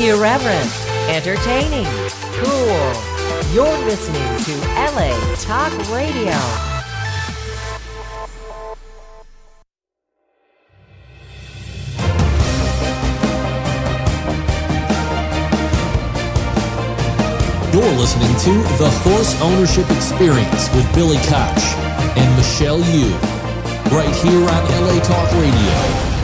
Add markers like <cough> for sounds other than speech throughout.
Irreverent, entertaining, cool. You're listening to LA Talk Radio. You're listening to The Horse Ownership Experience with Billy Koch and Michelle Yu, right here on LA Talk Radio.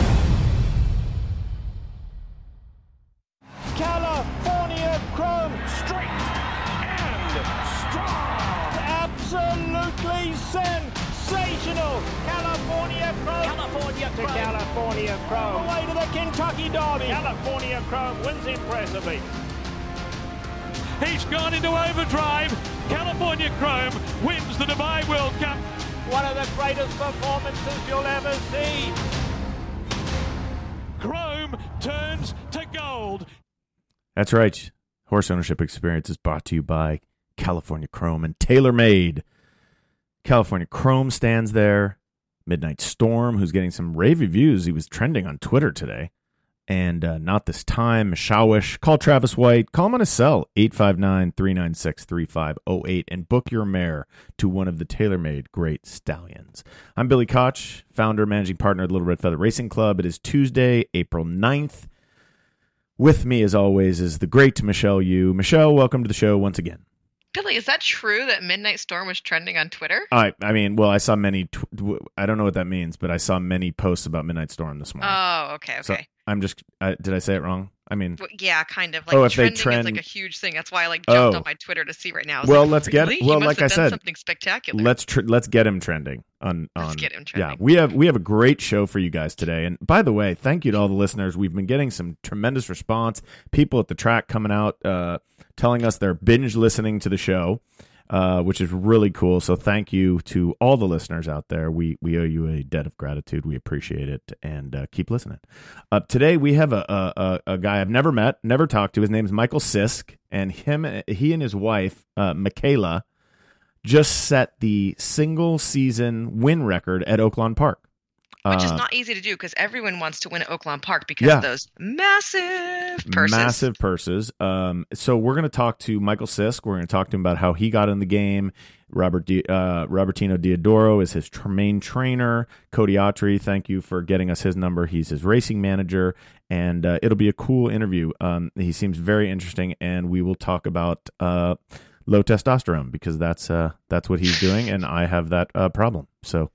One of the greatest performances you'll ever see. Chrome turns to gold. That's right. Horse ownership experience is brought to you by California Chrome and TaylorMade. California Chrome stands there. Midnight Storm, who's getting some rave reviews. He was trending on Twitter today. And uh, not this time. Mishawish. Call Travis White. Call him on his cell, 859 396 3508, and book your mare to one of the TaylorMade great stallions. I'm Billy Koch, founder, managing partner the Little Red Feather Racing Club. It is Tuesday, April 9th. With me, as always, is the great Michelle Yu. Michelle, welcome to the show once again. Billy, is that true that Midnight Storm was trending on Twitter? I, I mean, well, I saw many. Tw- I don't know what that means, but I saw many posts about Midnight Storm this morning. Oh, okay, okay. So I'm just. I, did I say it wrong? I mean, yeah, kind of. Like Oh, if they trending is trend- like a huge thing. That's why I like jumped Oh. on my Twitter to see right now. Well, like, let's get- really? well, like I said, something spectacular. let's tr- let's get him trending on on. Let's get him trending. Yeah, we have we have a great show for you guys today. And by the way, thank you to all the listeners. We've been getting some tremendous response. People at the track coming out uh, telling us they're binge listening to the show. Uh, which is really cool. So thank you to all the listeners out there. We we owe you a debt of gratitude. We appreciate it, and uh, keep listening. Uh, today we have a, a a guy I've never met, never talked to. His name is Michael Sisk, and him he and his wife uh, Michaela just set the single season win record at Oaklawn Park. Which is Uh, not easy to do because everyone wants to win at Oaklawn Park because Yeah. of those massive purses. Massive purses. Um, so we're going to talk to Michael Sisk. We're going to talk to him about how he got in the game. Robert Di, uh, Robertino Diodoro is his tr- main trainer. Cody Autry, thank you for getting us his number. He's his racing manager, and uh, it'll be a cool interview. Um, he seems very interesting, and we will talk about uh, low testosterone because that's uh, that's what he's doing, and I have that uh, problem. So,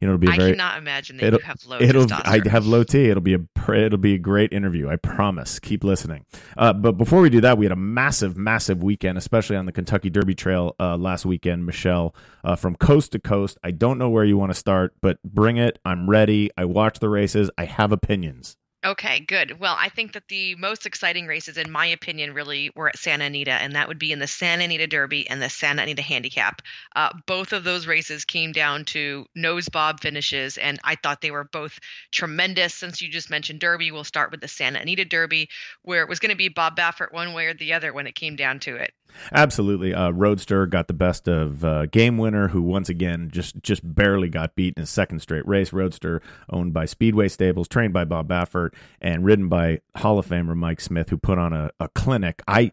you know, it'll be a I very cannot imagine that you have low it'll testosterone. I have low T. It'll be a it'll be a great interview. I promise. Keep listening. Uh, but before we do that, we had a massive, massive weekend, especially on the Kentucky Derby Trail uh, last weekend. Michelle, uh, from coast to coast. I don't know where you want to start, but bring it. I'm ready. I watch the races. I have opinions. Okay, good. Well, I think that the most exciting races, in my opinion, really were at Santa Anita, and that would be in the Santa Anita Derby and the Santa Anita Handicap. Uh, both of those races came down to nose bob finishes, and I thought they were both tremendous. Since you just mentioned Derby, we'll start with the Santa Anita Derby, where it was going to be Bob Baffert one way or the other when it came down to it. Absolutely. Uh, Roadster got the best of uh, Game Winner, who once again just just barely got beat in his second straight race. Roadster, owned by Speedway Stables, trained by Bob Baffert, and ridden by Hall of Famer Mike Smith, who put on a, a clinic. I,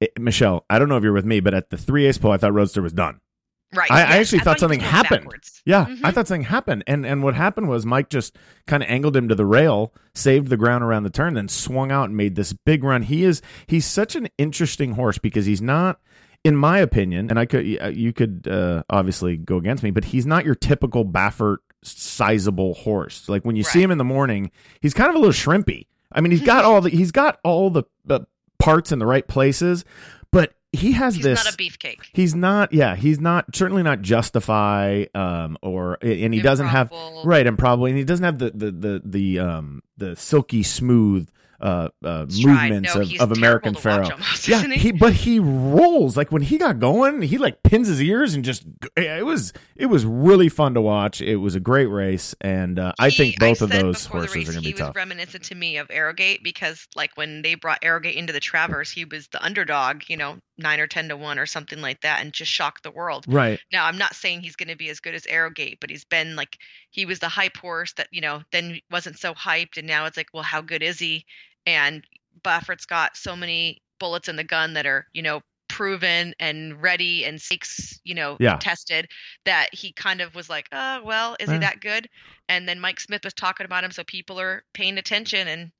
it, Michelle, I don't know if you're with me, but at the three eighths pole, I thought Roadster was done. Right. I, I yes, actually thought he something happened. backwards. Yeah, Mhm. I thought something happened, and and what happened was Mike just kind of angled him to the rail, saved the ground around the turn, then swung out and made this big run. He is he's such an interesting horse because he's not, in my opinion, and I could you could uh, obviously go against me, but he's not your typical Baffert sizable horse. Like when you see him in the morning, he's kind of a little shrimpy. I mean, he's got <laughs> all the he's got all the uh, parts in the right places, but he has He's this not a beefcake. He's not, yeah, he's not certainly not Justify, um, or and he doesn't have right, and probably, and he doesn't have the the the the um the silky smooth uh, uh movements No, of, of American Pharoah. almost, yeah, he? he but he rolls like when he got going, he like pins his ears and just it was it was really fun to watch. It was a great race, and uh, I think both of those horses race are going to be he tough. reminiscent to me of Arrogate because, like, when they brought Arrogate into the Travers, he was the underdog, you know, nine or ten to one or something like that, and just shocked the world. Right. Now, I'm not saying he's going to be as good as Arrogate, but he's been like he was the hype horse that you know then wasn't so hyped, and now it's like, well, how good is he? And Baffert's got so many bullets in the gun that are, you know, proven and ready and stakes, you know, Yeah. tested that he kind of was like, oh, well, is Eh. he that good? And then Mike Smith was talking about him, so people are paying attention. And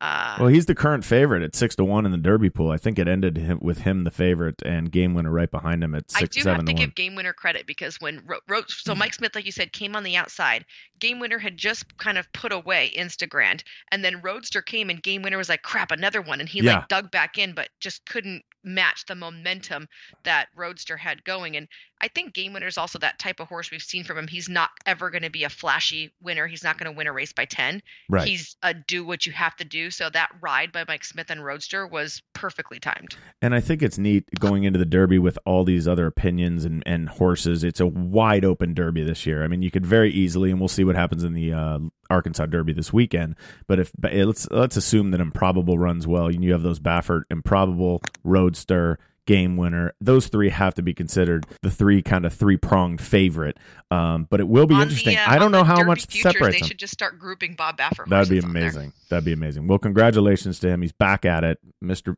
uh, Well, he's the current favorite at six to one in the Derby pool. I think it ended him, with him the favorite and game winner right behind him at six. I do seven have to to give Game Winner credit because when Ro- Ro- so Mike Smith, like you said, came on the outside. Game Winner had just kind of put away Instagrand, and then Roadster came, and Game Winner was like, "Crap, another one," and he Yeah. like dug back in, but just couldn't match the momentum that Roadster had going. And I think Game Winner is also that type of horse we've seen from him. He's not ever going to be a flashy winner. He's not going to win a race by ten. right. He's a do what you have to do. So that ride by Mike Smith and Roadster was perfectly timed. And I think it's neat going into the Derby with all these other opinions and, and horses. It's a wide open Derby this year. I mean, you could very easily, and we'll see what happens in the uh, Arkansas Derby this weekend. But if but let's let's assume that Improbable runs well, and you have those Baffert, Improbable, Roadster, Game Winner. Those three have to be considered the three kind of three pronged favorite. Um, but it will be On the, interesting. uh, I don't know how much futures, separates They them. should just start grouping Bob Baffert. That'd be amazing. That'd be amazing. Well, congratulations to him. He's back at it, Mister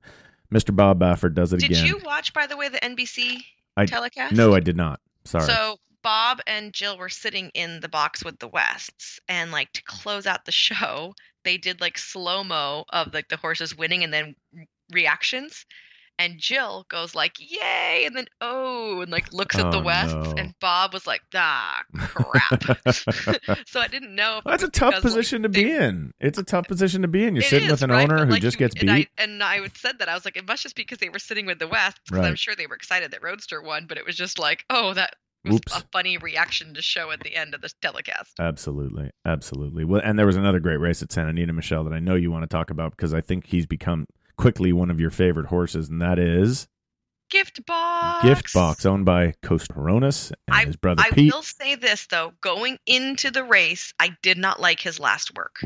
Mister Bob Baffert does it Did again. Did you watch, by the way, the NBC I- telecast? No, I did not. Sorry. So Bob and Jill were sitting in the box with the Wests, and like to close out the <laughs> show, they did like slow mo of like the horses winning, and then reactions. And Jill goes like, "Yay!" and then oh, and like looks at the Oh, Wests, no. and Bob was like, "Ah, crap." <laughs> <laughs> so I didn't know. If it That's a tough because, like, position to they be in. It's a tough position to be in. You're sitting is, with an right? owner But, who like, just gets and I, beat. and I would said that I was like, it must just be because they were sitting with the West, because I'm sure they were excited that Roadster won, but it was just like, oh, that was Oops. a funny reaction to show at the end of the telecast. Absolutely, absolutely. Well, and there was another great race at Santa Anita, Michelle, that I know you want to talk about because I think he's become quickly one of your favorite horses, and that is Gift box. Gift Box, owned by Hronis and I- his brother I Pete. will say this though, going into the race, I did not like his last work.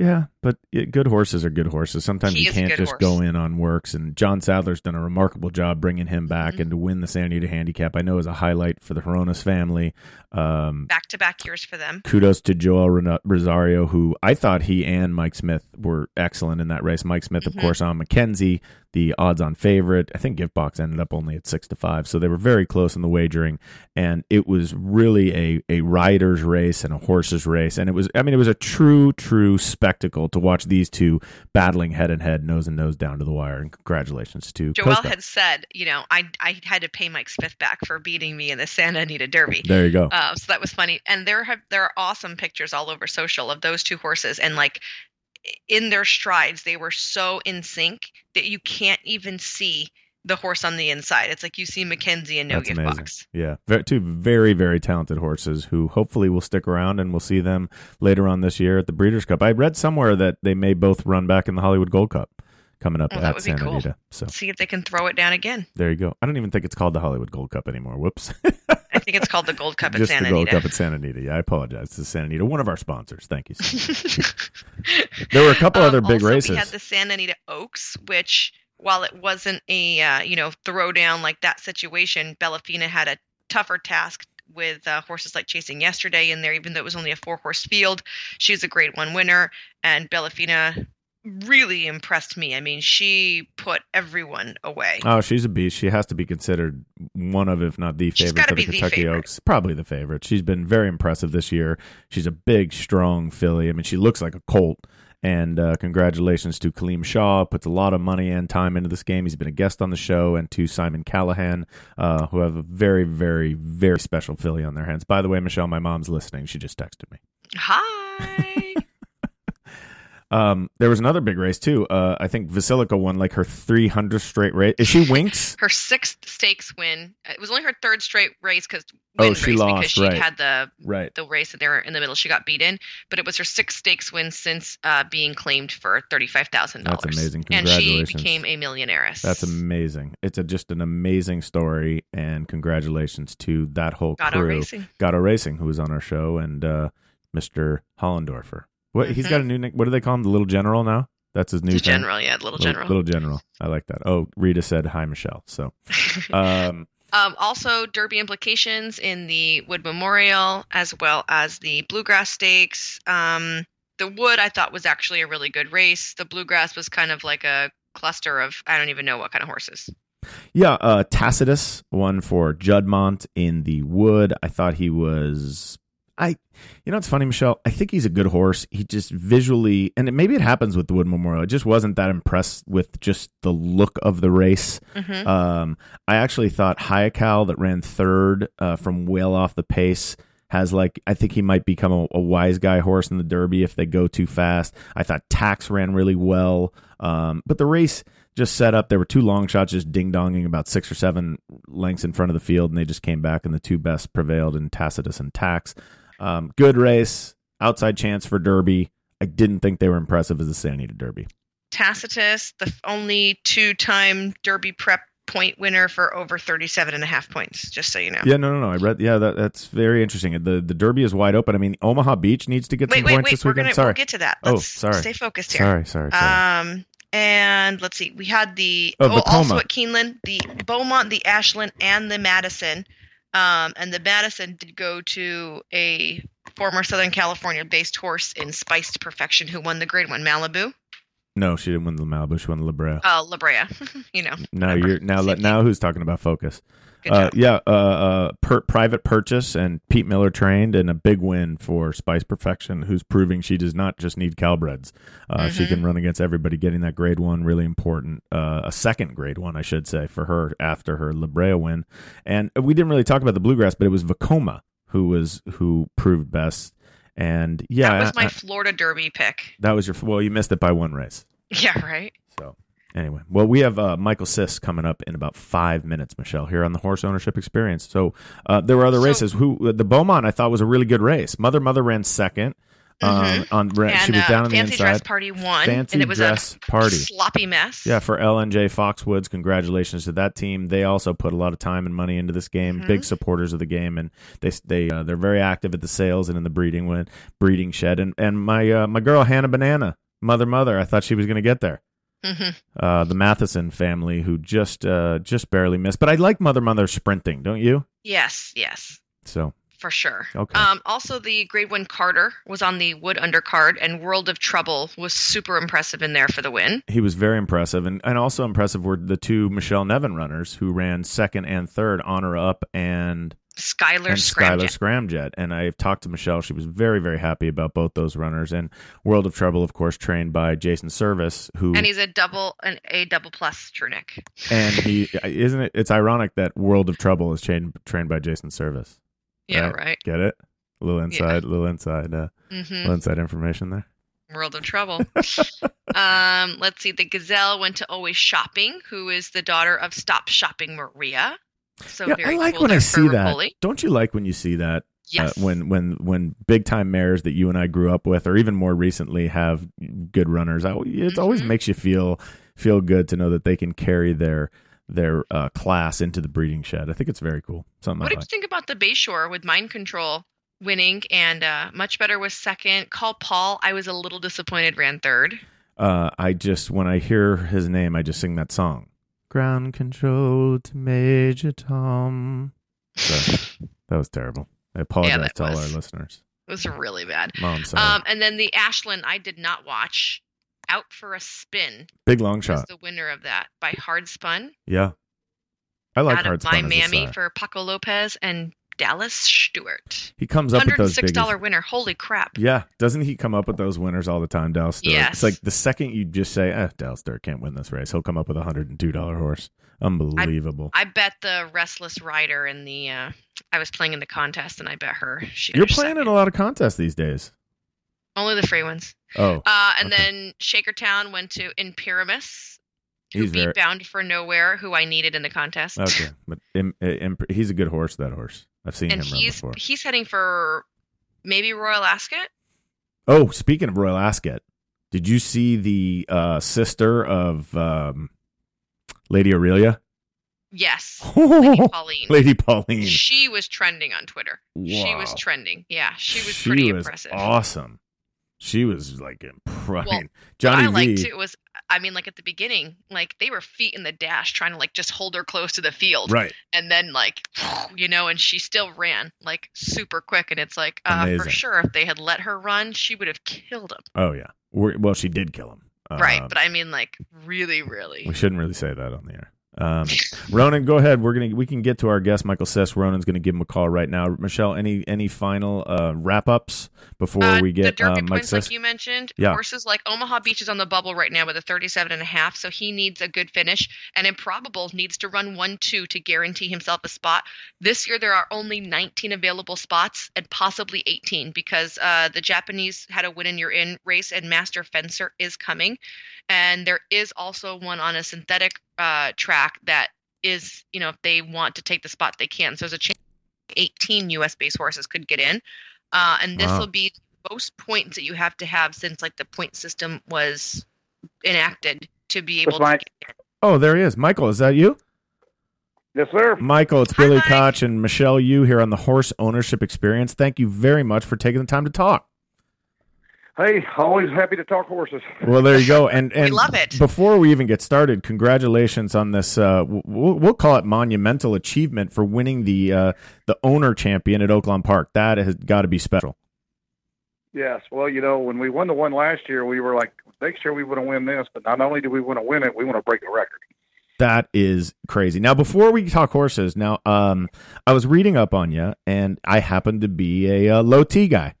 Yeah, but yeah, good horses are good horses. Sometimes He you can't just horse. go in on works. And John Sadler's done a remarkable job bringing him back Mhm. and to win the Santa Anita Handicap. I know is a highlight for the Hronis family. Um, Back to back years for them. kudos to Joel Rosario, who I thought he and Mike Smith were excellent in that race. Mike Smith, of Mhm. course, on McKinzie, the odds-on favorite. I think Gift Box ended up only at six to five, so they were very close in the wagering, and it was really a a rider's race and a horse's race, and it was. I mean, it was a true, true spectacle to watch these two battling head and head, nose and nose down to the wire. And congratulations to Joel Costa. had said, you know, I I had to pay Mike Smith back for beating me in the Santa Anita Derby. There you go. Uh, so that was funny. And there have there are awesome pictures all over social of those two horses, and like in their strides, they were so in sync that you can't even see the horse on the inside. It's like you see McKinzie and no gift box. Yeah, two very very talented horses who hopefully will stick around, and we'll see them later on this year at the Breeders' Cup. I read somewhere that they may both run back in the Hollywood Gold Cup coming up Oh, at Santa cool. Anita. So See if they can throw it down again. there you go. I don't even think it's called the Hollywood Gold Cup anymore. Whoops, <laughs> I think it's called the Gold Cup at just Santa the Gold Anita. Cup at Santa Anita. Yeah, I apologize. Is Santa Anita, one of our sponsors. Thank you. <laughs> There were a couple Um, other big also, races. We had the Santa Anita Oaks, which while it wasn't a uh, you know throwdown like that situation, Bellafina had a tougher task with uh, horses like Chasing Yesterday in there, even though it was only a four horse field. She was a Grade One winner, and Bellafina really impressed me. I mean, she put everyone away. Oh, she's a beast. She has to be considered one of, if not the favorite gotta the be the Kentucky. Oaks. Probably the favorite. She's been very impressive this year. She's a big, strong filly. I mean, she looks like a colt. And uh, congratulations to Kaleem Shah. Puts a lot of money and time into this game. He's been a guest on the show, and to Simon Callaghan, uh, who have a very, very, very special filly on their hands. By the way, Michelle, my mom's listening. She just texted me. Hi. <laughs> Um, there was another big race too. Uh, I think Vasilika won like her 300th straight race. Is she Winks? <laughs> her sixth stakes win. It was only her third straight race because Oh, she lost, because she right. had the right. the race there in the middle. She got beaten, but it was her sixth stakes win since uh, being claimed for thirty five thousand dollars. That's amazing. Congratulations. And she became a millionaires. That's amazing. It's a, just an amazing story, and congratulations to that whole Gatto crew. Racing. Racing, who was on our show, and uh, Mr. Hollendorfer. What he's got a new nick. What do they call him? The Little General now. That's his new general, yeah, little general. Little General. I like that. Oh, Rita said hi, Michelle. So, <laughs> um, um, also, Derby implications in the Wood Memorial, as well as the Bluegrass Stakes. Um, the Wood I thought was actually a really good race. The Bluegrass was kind of like a cluster of I don't even know what kind of horses. Yeah, uh, Tacitus won for Juddmonte in the Wood. I thought he was. I, you know, it's funny, Michelle. I think he's a good horse. He just visually, and it, maybe it happens with the Wood Memorial. I just wasn't that impressed with just the look of the race. Mhm. Um, I actually thought Haikal that ran third uh, from well off the pace has like I think he might become a, a wise guy horse in the Derby if they go too fast. I thought Tax ran really well, um, but the race just set up. There were two long shots just ding donging about six or seven lengths in front of the field, and they just came back, and the two best prevailed in Tacitus and Tax. Um, good race, outside chance for Derby. I didn't think they were impressive as the Santa Anita Derby. Tacitus, the only two-time Derby prep point winner for over 37 and a half points, just so you know. Yeah, no, no, no. I read. Yeah, that, that's very interesting. The the Derby is wide open. I mean, Omaha Beach needs to get Wait, some wait, points wait. this We're weekend. gonna sorry, we'll get to that. Oh, Let's sorry. Stay focused here. sorry, sorry, sorry. Um, and let's see, we had the Oh, oh, also at Keeneland, the Beaumont, the Ashland, and the Madison. Um, and the Madison did go to a former Southern California-based horse in Spiced Perfection, who won the Grade One Malibu, no, she didn't win the Malibu. She won the La Brea. uh, La Brea. <laughs> you know. Now whatever. you're now Same let thing. now who's talking about focus? Good Uh, yeah, uh, uh, per, private purchase and Pete Miller trained and a big win for Spice Perfection, who's proving she does not just need Calbreds. Uh, She Mhm. can run against everybody. Getting that grade one really important. Uh, a second grade one, I should say, for her after her La Brea win. And we didn't really talk about the bluegrass, but it was Vekoma who was who proved best. And yeah, that was my I- Florida Derby pick. that was your well. You missed it by one race. Yeah, right. So anyway, well, we have uh, Michael Sisk coming up in about five minutes, Michelle, here on the Horse Ownership Experience. So uh, there were other So- races. Who the Beaumont I thought was a really good race. Mother Mother ran 2nd Um, on Mm-hmm. And she was uh, down on the Fancy inside. Dress Party won, Fancy and it was Dress a Party. sloppy mess. Yeah, for LNJ Foxwoods, congratulations to that team. They also put a lot of time and money into this game. Mm-hmm. Big supporters of the game, and they they uh, they're very active at the sales and in the breeding when breeding shed. And and my uh, my girl Hannah Banana, mother mother, I thought she was going to get there. hmm uh, the Matheson family who just uh, just barely missed. But I like Mother Mother sprinting, don't you? Yes, yes. So for sure. Okay. Um, also, the Grade One Carter was on the Wood undercard, and World of Trouble was super impressive in there for the win. he was very impressive, and, and also impressive were the two Michelle Nevin runners who ran second and third, Honor Up and Skylar and Skylar Scramjet. Scramjet. And I've talked to Michelle; she was very very happy about both those runners. And World of Trouble, of course, trained by Jason Servis, who And he's a double, an A double plus Chernick. and he isn't it. It's ironic that World of Trouble is trained trained by Jason Servis. Yeah, Right. right. Get it? A little inside, little inside, uh, hmm little inside information there. World of Trouble. <laughs> um, let's see. The Gazelle went to Always Shopping, who is the daughter of Stopshoppingmaria. So yeah, very I like cool when I see that. Don't you like when you see that? Yes. Uh, when when when big time mares that you and I grew up with, or even more recently, have good runners. I, it always Mhm. makes you feel feel good to know that they can carry their their uh, class into the breeding shed. I think it's very cool. Something What did you think about the Bayshore with Mind Control winning and uh, much better was second? Call Paul. I was a little disappointed. Ran third. Uh, I just when I hear his name, I just sing that song. Ground control to Major Tom. So, <laughs> that was terrible. I apologize that to all was. our listeners. It was really bad. I'm sorry. Um, and then the Ashland I did not watch. Out for a spin Big long shot. the winner of that by Hard Spun Yeah. I like hard spun Miami side. for Paco Lopez and Dallas Stewart. He comes up with those six dollar winner. Holy crap! Yeah, doesn't he come up with those winners all the time, Dallas Stewart? Yes. It's like the second you just say, eh, Dallas Stewart can't win this race, he'll come up with a hundred and two dollar horse. Unbelievable. I bet the Restless Rider in the. Uh, I was playing in the contest and I bet her. She You're playing in a lot of contests these days. Only the free ones. Oh, Uh, and Okay. then Shakertown went to Imprimis, who he's beat Bound for Nowhere, who I needed in the contest. okay, but im, he's a good horse. That horse, I've seen and him run he's before. he's heading for maybe Royal Ascot. Oh, speaking of Royal Ascot, did you see the uh, sister of um, Lady Aurelia? Yes, <laughs> Lady Pauline. Lady Pauline. She was trending on Twitter. She was trending. Yeah, she was She pretty was impressive. Awesome. She was like impressive. Well, Johnny what I liked too was I mean, like at the beginning, like they were feet in the dash trying to like just hold her close to the field. Right. And then like, <sighs> you know, and she still ran like super quick. And it's like, uh, for sure, if they had let her run, she would have killed him. Oh yeah. We're, well, she did kill him. right. Um, But I mean, like, really, really. we shouldn't really say that on the air. Um, Ronan, go ahead. We're gonna we can get to our guest Michael Sisk. Ronan's gonna give him a call right now. Michelle, any any final uh, wrap ups before Uh, we get the Derby uh, Mike Sisk? like you mentioned, Yeah. horses like Omaha Beach is on the bubble right now with a 37 and a half, so he needs a good finish. And Improbable needs to run 1 2 to guarantee himself a spot. This year, there are only 19 available spots and possibly 18 because uh, the Japanese had a win in your in race, and Master Fencer is coming. And there is also one on a synthetic uh, track that is, you know, if they want to take the spot, they can. So there's a chance 18 US based horses could get in. Uh, and this Wow. will be most points that you have to have since like the point system was enacted to be able That's to get in. Oh, there he is. Michael, is that you? Yes, sir. Michael, it's Hi, Billy Mike. Koch and Michelle Yu here on the Horse Ownership Experience. Thank you very much for taking the time to talk. Hey, always happy to talk horses. Well, there you go. And <laughs> and love it. Before we even get started, congratulations on this. Uh, we'll, we'll call it monumental achievement for winning the uh, the owner champion at Oaklawn Park. That has got to be special. Yes. Well, you know, when we won the one last year, we were like, next year we want to win this, but not only do we want to win it, we want to break the record. That is crazy. Now, before we talk horses, now um, I was reading up on you, and I happen to be a uh, low T guy.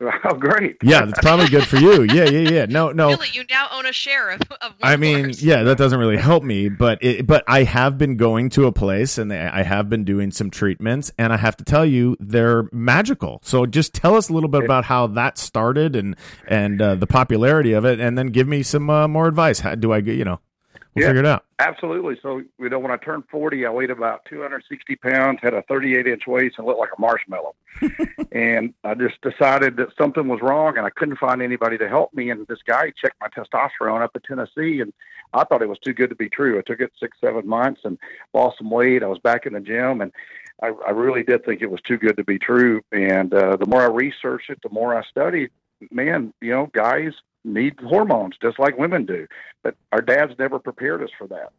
<laughs> Oh, great. Yeah, that's probably good for you. Yeah, yeah, yeah. No, no. Really, you now own a share of, of I mean, horse. yeah, that doesn't really help me, but it, but I have been going to a place and I have been doing some treatments, and I have to tell you, they're magical. So just tell us a little bit about how that started and and uh, the popularity of it, and then give me some uh, more advice. How do I, you know, we'll Yeah. figure it out. Absolutely. So, you know, when I turned 40, I weighed about 260 pounds, had a 38 inch waist, and looked like a marshmallow. <laughs> and I just decided that something was wrong, and I couldn't find anybody to help me. And this guy checked my testosterone up in Tennessee, and I thought it was too good to be true. I took it six, seven months and lost some weight. I was back in the gym, and I, I really did think it was too good to be true. And uh, the more I researched it, the more I studied. Man, you know, guys need hormones just like women do but our dads never prepared us for that.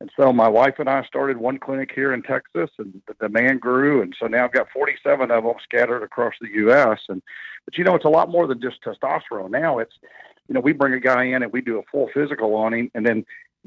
And so my wife and I started one clinic here in Texas, and the demand grew, and so now I've got 47 of them scattered across the U.S. And but you know, it's a lot more than just testosterone. Now it's you know we bring a guy in and we do a full physical on him, and then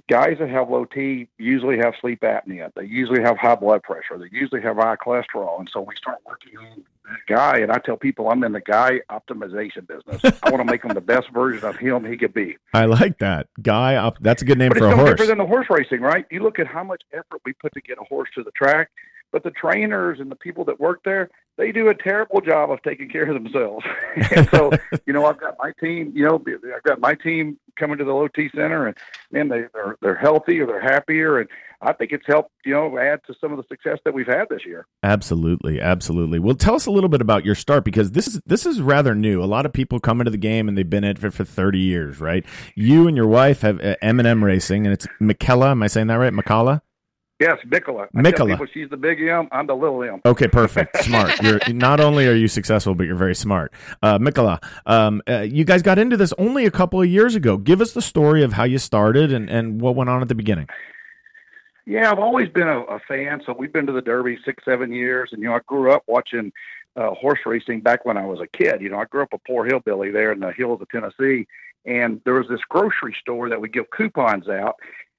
guys that have low T usually have sleep apnea. They usually have high blood pressure. They usually have high cholesterol, and so we start working on that guy. And I tell people I'm in the guy optimization business. I want to make him the best version of him he could be. I like that guy. Up, that's a good name But for it's a no horse. different than the horse racing, right? You look at how much effort we put to get a horse to the track, but the trainers and the people that work there, they do a terrible job of taking care of themselves. <laughs> and <laughs> so, you know, I've got my team. You know, I've got my team coming to the low T center, and man, they, they're they're healthy or they're happier, and I think it's helped. You know, add to some of the success that we've had this year. Absolutely, absolutely. Well, tell us a little bit about your start because this is this is rather new. A lot of people come into the game and they've been in it for, for thirty years, right? You and your wife have M&M Racing, and it's Mikella. Am I saying that right? Mikala? Yes, Mikola. Mikola. people she's the big M. I'm the little M. Okay, perfect. Smart. <laughs> You're not only are you successful, but you're very smart. Uh, Mikola, um, uh, you guys got into this only a couple of years ago. Give us the story of how you started and, and what went on at the beginning. Yeah, I've always been a, a fan. So we've been to the Derby six, seven years, and you know, I grew up watching uh, horse racing back when I was a kid. You know, I grew up a poor hillbilly there in the hills of Tennessee, and there was this grocery store that would give coupons out.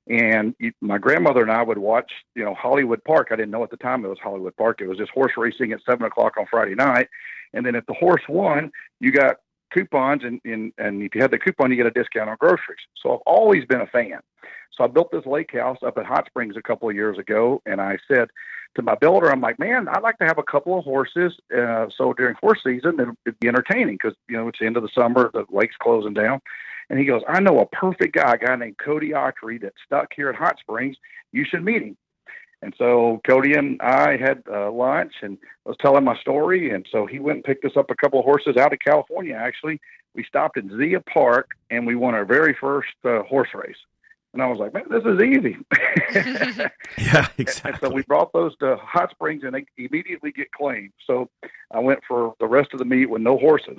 And my grandmother and I would watch, you know, Hollywood Park. I didn't know at the time it was Hollywood Park. It was just horse racing at seven o'clock on Friday night. And then if the horse won, you got coupons, and, and and if you had the coupon, you get a discount on groceries. So I've always been a fan. So I built this lake house up at Hot Springs a couple of years ago, and I said to my builder, I'm like, man, I'd like to have a couple of horses. Uh, so during horse season, it'd, it'd be entertaining because you know it's the end of the summer, the lake's closing down. And he goes, I know a perfect guy, a guy named Cody Autry that's stuck here at Hot Springs. You should meet him. And so Cody and I had uh, lunch and I was telling my story. And so he went and picked us up a couple of horses out of California, actually. We stopped at Zia Park and we won our very first uh, horse race. And I was like, man, this is easy. <laughs> <laughs> Yeah, And so we brought those to Hot Springs and they immediately get claimed. So I went for the rest of the meet with no horses.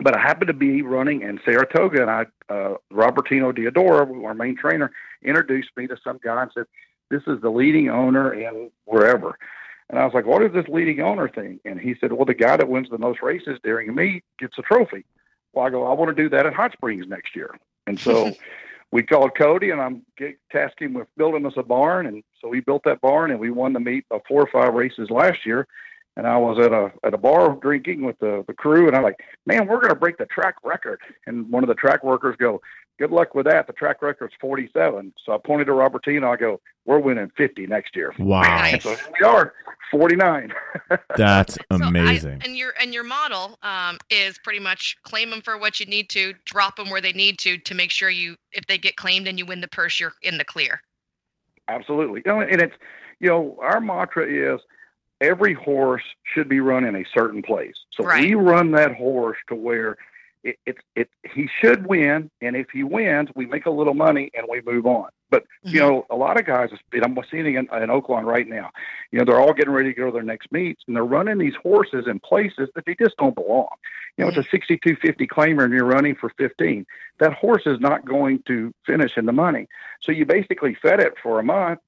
but I happened to be running in Saratoga, and I uh, Robertino Diodoro, our main trainer, introduced me to some guy and said, "This is the leading owner in wherever." And I was like, "What is this leading owner thing?" And he said, "Well, the guy that wins the most races during a meet gets a trophy." Well, I go, "I want to do that at Hot Springs next year." And so <laughs> we called Cody, and I'm tasked him with building us a barn, and so we built that barn, and we won the meet of four or five races last year and I was at a at a bar drinking with the the crew, and I'm like, man, we're going to break the track record. And one of the track workers go, good luck with that. The track record's 47. So I pointed to Robertino. I go, we're winning 50 next year. Wow. So we are 49. <laughs> That's amazing. So I, and your and your model um, is pretty much claim them for what you need to, drop them where they need to, to make sure you, if they get claimed and you win the purse, you're in the clear. Absolutely. And it's, you know, our mantra is every horse should be run in a certain place. So right. we run that horse to where it, it, it, he should win, and if he wins, we make a little money and we move on. But mm-hmm. you know, a lot of guys, I'm seeing in, in Oaklawn right now. You know, they're all getting ready to go to their next meets, and they're running these horses in places that they just don't belong. You know, mm-hmm. it's a 6250 claimer, and you're running for 15. That horse is not going to finish in the money. So you basically fed it for a month,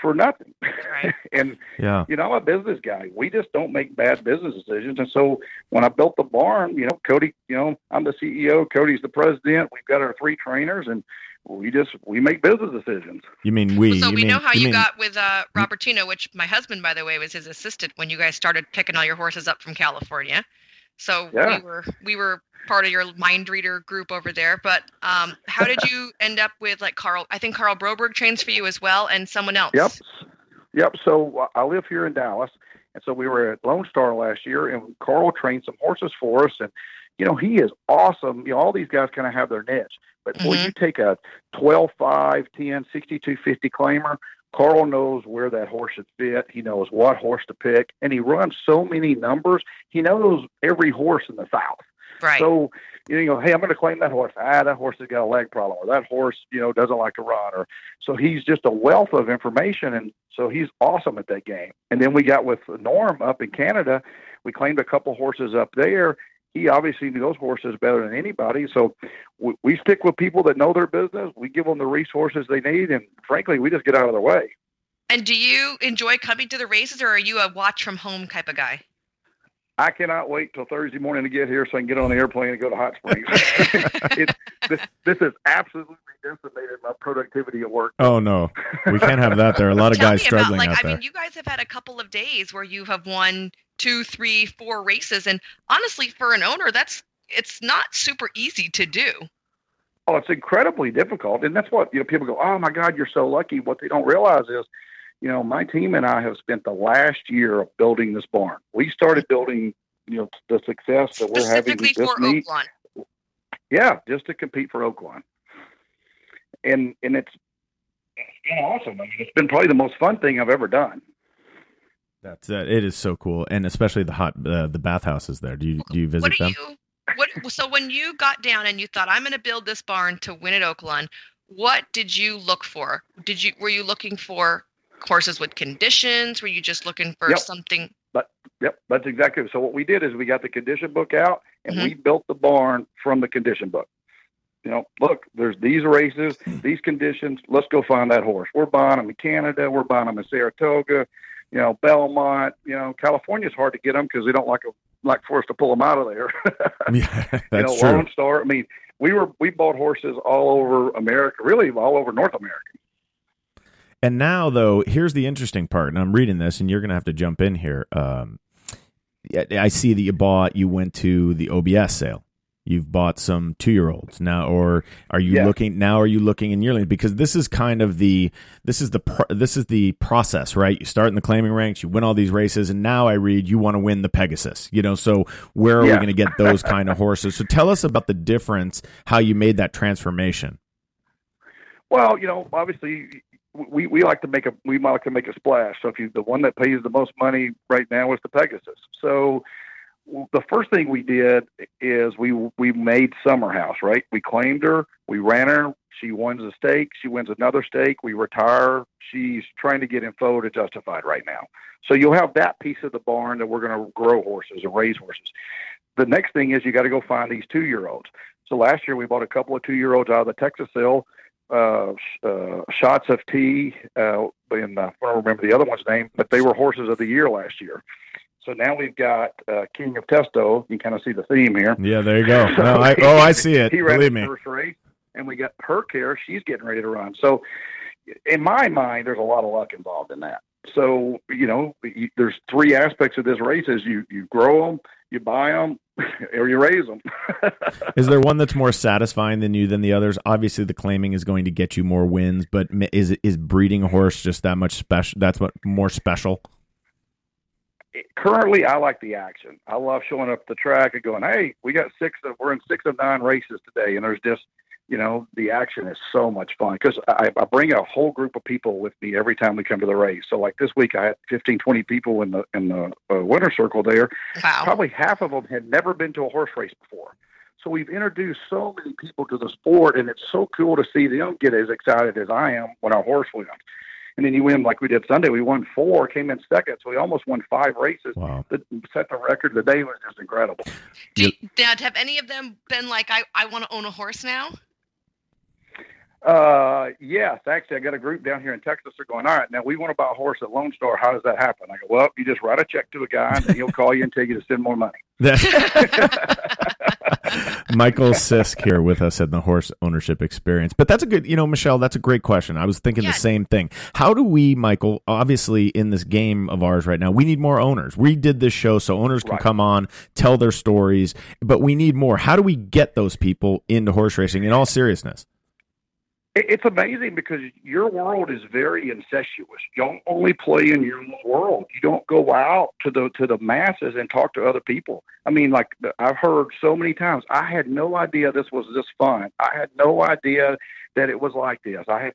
for nothing. Right. <laughs> and yeah, you know, I'm a business guy. We just don't make bad business decisions. And so when I built the barn, you know, Cody, you know, I'm the CEO, Cody's the president. We've got our three trainers, and we just we make business decisions. You mean we? So we mean, know how you, mean, got with uh, Robertino, which my husband, by the way, was his assistant when you guys started picking all your horses up from California. So yeah. we were we were part of your mind reader group over there. But um, how did you <laughs> end up with like Carl? I think Karl Broberg trains for you as well, and someone else. Yep, yep. So uh, I live here in Dallas, and so we were at Lone Star last year, and Carl trained some horses for us, and you know he is awesome. You know all these guys kind of have their niche, but mm-hmm. you take a 12, 5, 10, 62, 50 claimer. Karl knows where that horse should fit. He knows what horse to pick, and he runs so many numbers. He knows every horse in the South. Right. So you know, hey, I'm going to claim that horse. Ah, that horse has got a leg problem, or that horse, you know, doesn't like to run, or so he's just a wealth of information, and so he's awesome at that game. And then we got with Norm up in Canada. We claimed a couple horses up there. He obviously knew those horses better than anybody. So we, we stick with people that know their business. We give them the resources they need, and frankly, we just get out of their way. And do you enjoy coming to the races, or are you a watch from home type of guy? I cannot wait till Thursday morning to get here so I can get on the airplane and go to Hot <laughs> Springs. <laughs> it, this, this has absolutely decimated my productivity at work. Oh no, we can't have that. There are a lot of <laughs> guys struggling about, like, out I there. mean, you guys have had a couple of days where you have won two, three, four races, and honestly, for an owner, that's it's not super easy to do. Oh, it's incredibly difficult, and that's what you know. People go, "Oh my God, you're so lucky." What they don't realize is you know, my team and I have spent the last year of building this barn. We started building, you know, the success that we're having with this for meet. Oaklawn. Yeah, just to compete for Oaklawn. And and it's it's been awesome. I mean, it's been probably the most fun thing I've ever done. That's uh, it is so cool, and especially the hot uh, the bathhouses there. Do you do you visit what them? You, what so when you got down and you thought I'm going to build this barn to win at Oaklawn, what did you look for? Did you were you looking for courses with conditions? Were you just looking for yep. something? But yep, that's exactly. So what we did is we got the condition book out and mm-hmm. we built the barn from the condition book. You know, look, there's these races, these conditions. Let's go find that horse. We're buying them in Canada. We're buying them in Saratoga. You know, Belmont. You know, California's hard to get them because they don't like a, like for us to pull them out of there. <laughs> yeah, <laughs> that's you know, true. Lone Star. I mean, we were we bought horses all over America, really all over North America. And now, though, here's the interesting part, and I'm reading this, and you're going to have to jump in here. Um, I see that you bought, you went to the OBS sale. You've bought some two year olds now, or are you yeah. looking now? Are you looking in yearlings? Because this is kind of the this is the pro, this is the process, right? You start in the claiming ranks, you win all these races, and now I read you want to win the Pegasus. You know, so where are yeah. we going to get those kind of horses? So tell us about the difference, how you made that transformation. Well, you know, obviously we, we like to make a we like to make a splash. So if you the one that pays the most money right now is the Pegasus. So the first thing we did is we we made Summer House right. We claimed her, we ran her. She wins a stake. She wins another stake. We retire. She's trying to get in info to Justified right now. So you'll have that piece of the barn that we're going to grow horses and raise horses. the next thing is you got to go find these two year olds. So last year we bought a couple of two year olds out of the Texas sale. Uh, uh, shots of tea, uh, and uh, I don't remember the other one's name, but they were horses of the year last year. So now we've got uh, King of Testo. You kind of see the theme here. Yeah, there you go. <laughs> No, I, oh, I see it. He ran Believe me. first race, and we got her care. She's getting ready to run. So, in my mind, there's a lot of luck involved in that. So, you know, you, there's three aspects of this race: is you you grow them, you buy them, <laughs> or you raise them. <laughs> Is there one that's more <laughs> satisfying than you than the others? Obviously, the claiming is going to get you more wins, but is is breeding a horse just that much special? That's what more special. Currently, I like the action. I love showing up the track and going, "Hey, we got six of we're in six of nine races today," and there's just you know the action is so much fun because I, I bring a whole group of people with me every time we come to the race. So like this week, I had 15, 20 people in the in the uh, winter circle there. Wow. Probably half of them had never been to a horse race before. So we've introduced so many people to the sport, and it's so cool to see them get as excited as I am when our horse wins. And then you win like we did Sunday. We won four, came in second, so we almost won five races. Wow. That set the record. The day was just incredible. Do, Dad, have any of them been like, I, I want to own a horse now? Uh, yes, actually, I got a group down here in Texas. They're going, all right, now we want to buy a horse at Lone Star. How does that happen? I go, well, you just write a check to a guy, and he'll call you and tell you to send more money. <laughs> <laughs> Michael Sisk here with us at the horse ownership experience. But that's a good, you know, Michelle, that's a great question. I was thinking Yeah. the same thing. How do we, Michael, obviously in this game of ours right now, we need more owners. We did this show so owners can Right. come on, tell their stories, but we need more. How do we get those people into horse racing in all seriousness? It- It's amazing because your world is very incestuous. You don't only play in your world. You don't go out to the to the masses and talk to other people. I mean, like I've heard so many times. I had no idea this was this fun. I had no idea that it was like this. I had,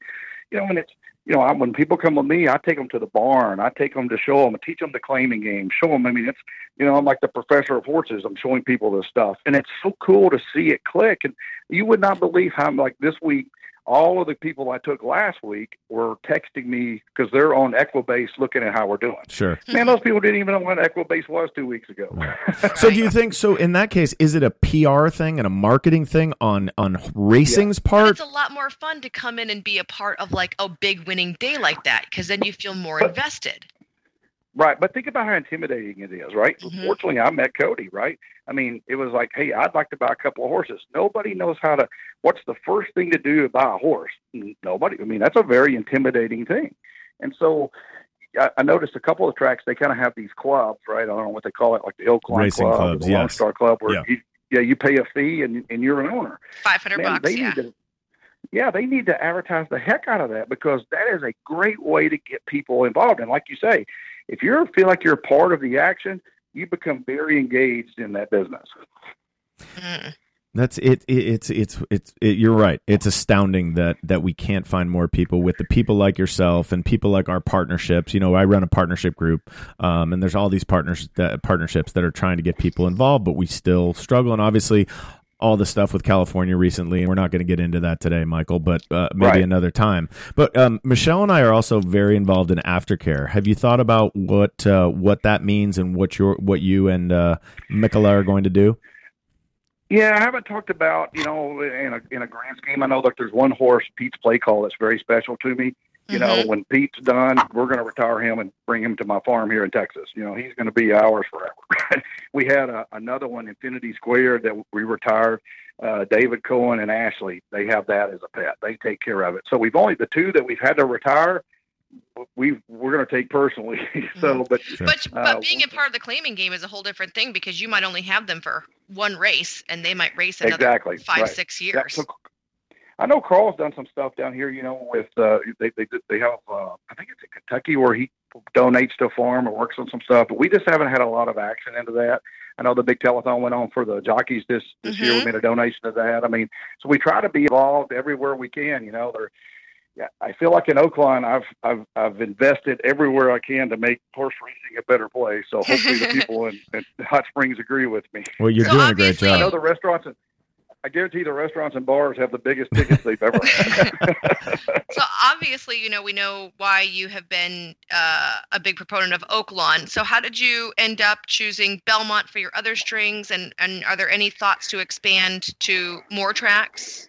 you know, and it's you know, I, when people come with me, I take them to the barn. I take them to show them, teach them the claiming game, show them. I mean, it's you know, I'm like the professor of horses. I'm showing people this stuff, and it's so cool to see it click. And you would not believe how like this week all of the people I took last week were texting me because they're on Equibase looking at how we're doing. Sure. Man, those people didn't even know what Equibase was two weeks ago. <laughs> So do you think so in that case is it a PR thing and a marketing thing on on racing's part? It's a lot more fun to come in and be a part of like a big winning day like that because then you feel more But- invested. Right, but think about how intimidating it is, right? Mhm. Fortunately, I met Cody, right? I mean, it was like, hey, I'd like to buy a couple of horses. Nobody knows how to. What's the first thing to do to buy a horse? Nobody. I mean, that's a very intimidating thing. And so, I, I noticed a couple of tracks. They kind of have these clubs, right? I don't know what they call it, like the Hillclimb Racing Club, or clubs, the Lone yes. Star Club, where Yeah. you, yeah, you pay a fee and and you're an owner. Five hundred Man, bucks, they yeah. need to, yeah, they need to advertise the heck out of that because that is a great way to get people involved. And like you say, if you feel like you're part of the action, you become very engaged in that business. Mm. That's it, it. It's it's it's. It, you're right. It's astounding that that we can't find more people with the people like yourself and people like our partnerships. You know, I run a partnership group, um, and there's all these partners that partnerships that are trying to get people involved, but we still struggle. And obviously, all the stuff with California recently, and we're not going to get into that today, Michael. But uh, maybe Right. another time. But um, Michelle and I are also very involved in aftercare. Have you thought about what uh, what that means and what your what you and uh, Mikola are going to do? Yeah, I haven't talked about you know in a in a grand scheme. I know that there's one horse, Pete's Play Call, that's very special to me. You know, Mhm. when Pete's done, we're going to retire him and bring him to my farm here in Texas. You know, he's going to be ours forever. <laughs> we had a, another one, Infinity Square, that we retired. Uh, David Cohen and Ashley, they have that as a pet. They take care of it. So we've only the two that we've had to retire. We we're going to take personally. <laughs> so, but But but Uh, being a part of the claiming game is a whole different thing because you might only have them for one race and they might race another exactly five right. six Yeah, years. so I know Karl's done some stuff down here. You know, with uh, they they they have uh, I think it's in Kentucky where he donates to a farm and works on some stuff. But we just haven't had a lot of action into that. I know the big telethon went on for the jockeys this this year. We Mhm. made a donation to that. I mean, so we try to be involved everywhere we can. You know, there. Yeah, I feel like in Oaklawn, I've I've I've invested everywhere I can to make horse racing a better place. So hopefully the <laughs> people in, in Hot Springs agree with me. Well, you're So doing a great obviously- I know the restaurants. In, I guarantee the restaurants and bars have the biggest tickets they've ever had. <laughs> <laughs> so obviously, you know, we know why you have been uh, a big proponent of Oaklawn. So how did you end up choosing Belmont for your other strings, and and are there any thoughts to expand to more tracks?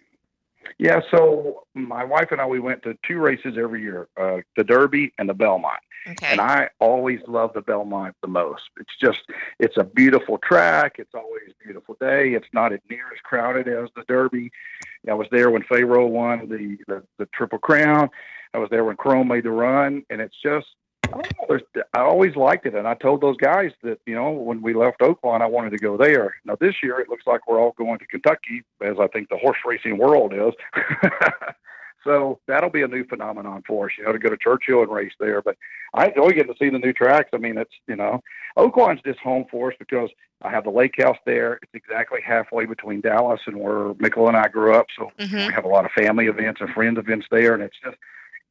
Yeah, so my wife and I we went to two races every year, uh, the Derby and the Belmont. Okay. And I always love the Belmont the most. It's just it's a beautiful track. It's always a beautiful day. It's not as near as crowded as the Derby. I was there when Pharaoh won the, the the Triple Crown. I was there when Chrome made the run, and it's just I. I always liked it, and I told those guys that you know when we left Oaklawn, I wanted to go there. Now this year, it looks like we're all going to Kentucky, as I think the horse racing world is. <laughs> so that'll be a new phenomenon for us, you know, to go to Churchill and race there. But I enjoy getting to see the new tracks. I mean, it's you know, Oaklawn's just home for us because I have the lake house there. It's exactly halfway between Dallas and where Michael and I grew up. So Mhm. we have a lot of family events and friend events there, and it's just